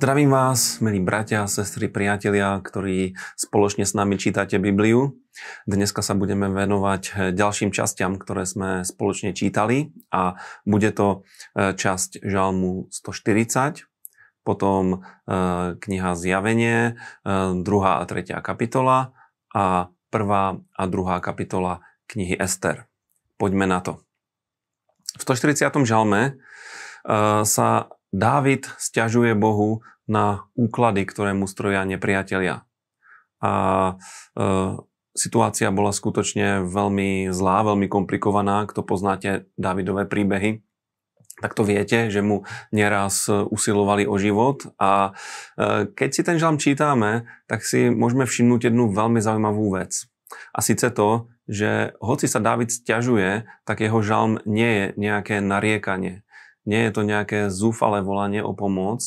Zdravím vás, milí bratia, sestry, priatelia, ktorí spoločne s nami čítate Bibliu. Dneska sa budeme venovať ďalším častiam, ktoré sme spoločne čítali a bude to e, časť Žalmu 140, potom e, kniha Zjavenie, druhá a tretia kapitola a prvá a druhá kapitola knihy Ester. Poďme na to. V 140. žalme sa Dávid stiažuje Bohu na úklady, ktoré mu stroja nepriatelia. A e, situácia bola skutočne veľmi zlá, veľmi komplikovaná. Kto poznáte Dávidové príbehy, tak to viete, že mu nieraz usilovali o život a e, keď si ten žalm čítame, tak si môžeme všimnúť jednu veľmi zaujímavú vec. A síce to, že hoci sa Dávid stiažuje, tak jeho žalm nie je nejaké nariekanie. Nie je to nejaké zúfalé volanie o pomoc,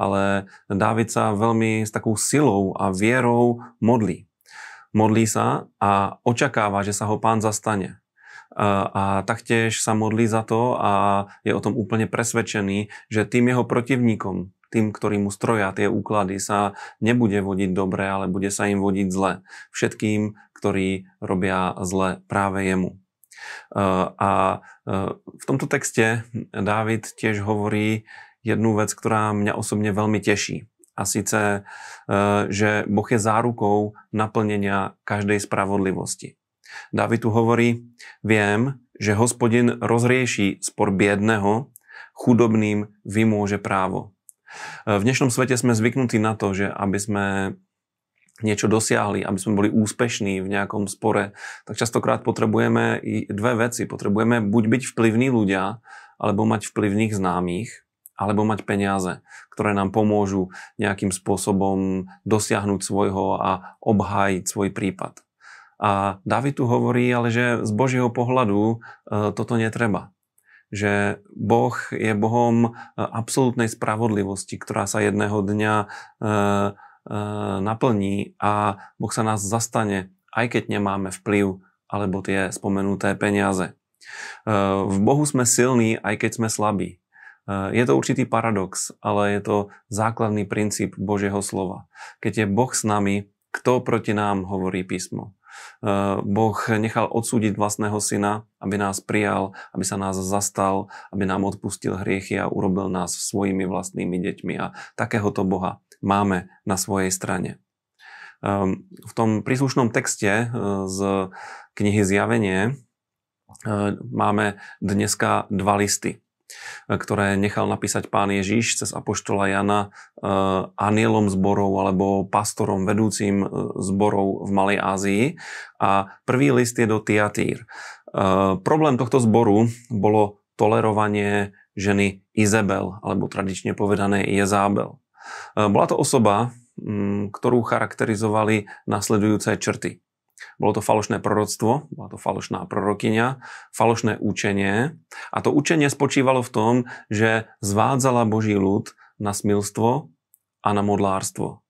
ale Dávid sa veľmi s takou silou a vierou modlí. Modlí sa a očakáva, že sa ho pán zastane. A, a taktiež sa modlí za to a je o tom úplne presvedčený, že tým jeho protivníkom, tým, ktorí mu stroja tie úklady, sa nebude vodiť dobre, ale bude sa im vodiť zle. Všetkým, ktorí robia zle práve jemu. A v tomto texte Dávid tiež hovorí jednu vec, ktorá mňa osobne veľmi teší. A síce, že Boh je zárukou naplnenia každej spravodlivosti. Dávid tu hovorí, viem, že hospodin rozrieši spor biedného, chudobným vymôže právo. V dnešnom svete sme zvyknutí na to, že aby sme niečo dosiahli, aby sme boli úspešní v nejakom spore, tak častokrát potrebujeme i dve veci. Potrebujeme buď byť vplyvní ľudia, alebo mať vplyvných známych, alebo mať peniaze, ktoré nám pomôžu nejakým spôsobom dosiahnuť svojho a obhájiť svoj prípad. A David tu hovorí, ale že z Božieho pohľadu e, toto netreba. Že Boh je Bohom e, absolútnej spravodlivosti, ktorá sa jedného dňa e, naplní a Boh sa nás zastane, aj keď nemáme vplyv alebo tie spomenuté peniaze. E, v Bohu sme silní, aj keď sme slabí. E, je to určitý paradox, ale je to základný princíp Božieho slova. Keď je Boh s nami, kto proti nám hovorí písmo? Boh nechal odsúdiť vlastného syna, aby nás prijal, aby sa nás zastal, aby nám odpustil hriechy a urobil nás svojimi vlastnými deťmi. A takéhoto Boha máme na svojej strane. Ehm, v tom príslušnom texte e, z knihy Zjavenie e, máme dneska dva listy, e, ktoré nechal napísať pán Ježíš cez apoštola Jana anielom zborov alebo pastorom vedúcim zborov v Malej Ázii. A prvý list je do Tiatír. Problém tohto zboru bolo tolerovanie ženy Izabel, alebo tradične povedané Jezábel. E, bola to osoba, mm, ktorú charakterizovali nasledujúce črty. Bolo to falošné proroctvo, bola to falošná prorokyňa, falošné učenie a to učenie spočívalo v tom, že zvádzala Boží ľud na smilstvo a na modlárstvo,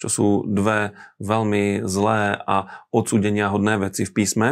čo sú dve veľmi zlé a odsudenia hodné veci v písme.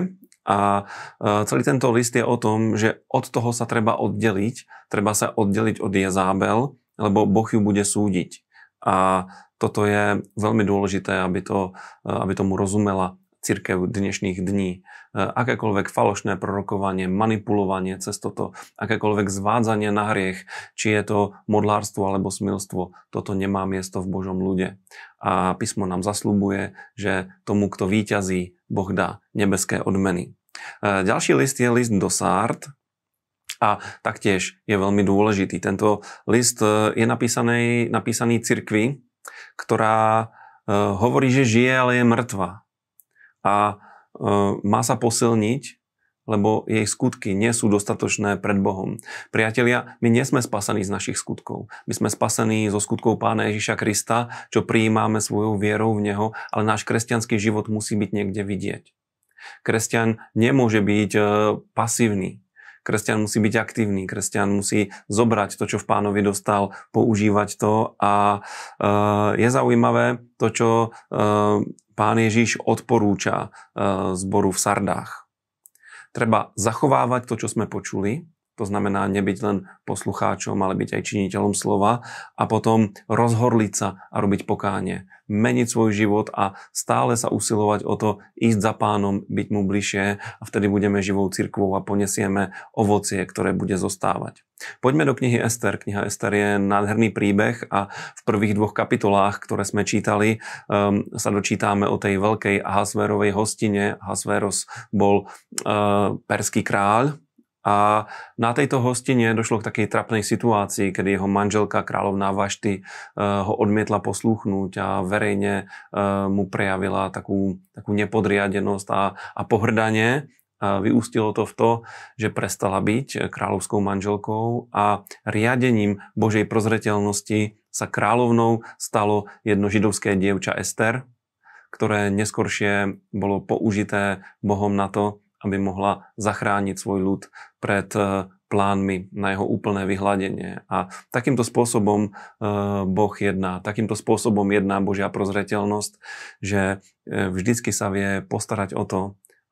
A e, celý tento list je o tom, že od toho sa treba oddeliť, treba sa oddeliť od Jezábel, lebo Boh ju bude súdiť. A toto je veľmi dôležité, aby, to, aby tomu rozumela církev dnešných dní. Akékoľvek falošné prorokovanie, manipulovanie cez toto, akékoľvek zvádzanie na hriech, či je to modlárstvo alebo smilstvo, toto nemá miesto v Božom ľude. A písmo nám zaslúbuje, že tomu, kto víťazí, Boh dá nebeské odmeny. Ďalší list je list do Sárd, a taktiež je veľmi dôležitý. Tento list e, je napísaný, napísaný cirkvi, ktorá e, hovorí, že žije, ale je mŕtva. A e, má sa posilniť, lebo jej skutky nie sú dostatočné pred Bohom. Priatelia, my nie sme spasení z našich skutkov. My sme spasení zo skutkov Pána Ježiša Krista, čo prijímame svojou vierou v Neho, ale náš kresťanský život musí byť niekde vidieť. Kresťan nemôže byť pasívny. Kresťan musí byť aktívny, kresťan musí zobrať to, čo v pánovi dostal, používať to a uh, je zaujímavé to, čo uh, pán Ježiš odporúča uh, zboru v Sardách. Treba zachovávať to, čo sme počuli, to znamená nebyť len poslucháčom, ale byť aj činiteľom slova a potom rozhorliť sa a robiť pokánie. Meniť svoj život a stále sa usilovať o to ísť za pánom, byť mu bližšie a vtedy budeme živou cirkvou a ponesieme ovocie, ktoré bude zostávať. Poďme do knihy Ester. Kniha Ester je nádherný príbeh a v prvých dvoch kapitolách, ktoré sme čítali, um, sa dočítame o tej veľkej Ahasverovej hostine. Ahasveros bol uh, perský kráľ, a na tejto hostine došlo k takej trapnej situácii, kedy jeho manželka kráľovná Vašty eh, ho odmietla poslúchnuť a verejne eh, mu prejavila takú, takú nepodriadenosť a, a pohrdanie. A vyústilo to v to, že prestala byť kráľovskou manželkou a riadením Božej prozreteľnosti sa kráľovnou stalo jedno židovské dievča Ester, ktoré neskoršie bolo použité Bohom na to, aby mohla zachrániť svoj ľud pred eh, plánmi na jeho úplné vyhľadenie. A takýmto spôsobom eh, Boh jedná, takýmto spôsobom jedná Božia prozreteľnosť, že eh, vždycky sa vie postarať o to,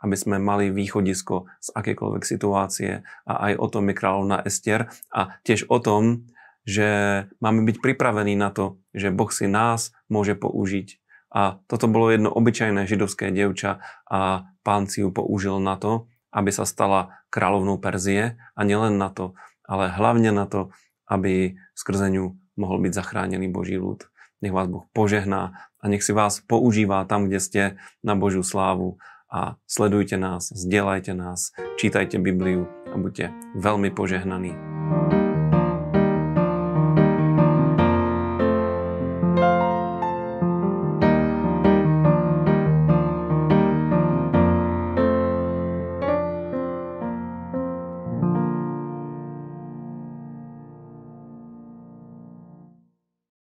aby sme mali východisko z akékoľvek situácie. A aj o tom je kráľovná Estier a tiež o tom, že máme byť pripravení na to, že Boh si nás môže použiť a toto bolo jedno obyčajné židovské dievča a pán si ju použil na to, aby sa stala kráľovnou Perzie a nielen na to, ale hlavne na to, aby skrze ňu mohol byť zachránený Boží ľud. Nech vás Boh požehná a nech si vás používa tam, kde ste na Božiu slávu a sledujte nás, zdieľajte nás, čítajte Bibliu a buďte veľmi požehnaní.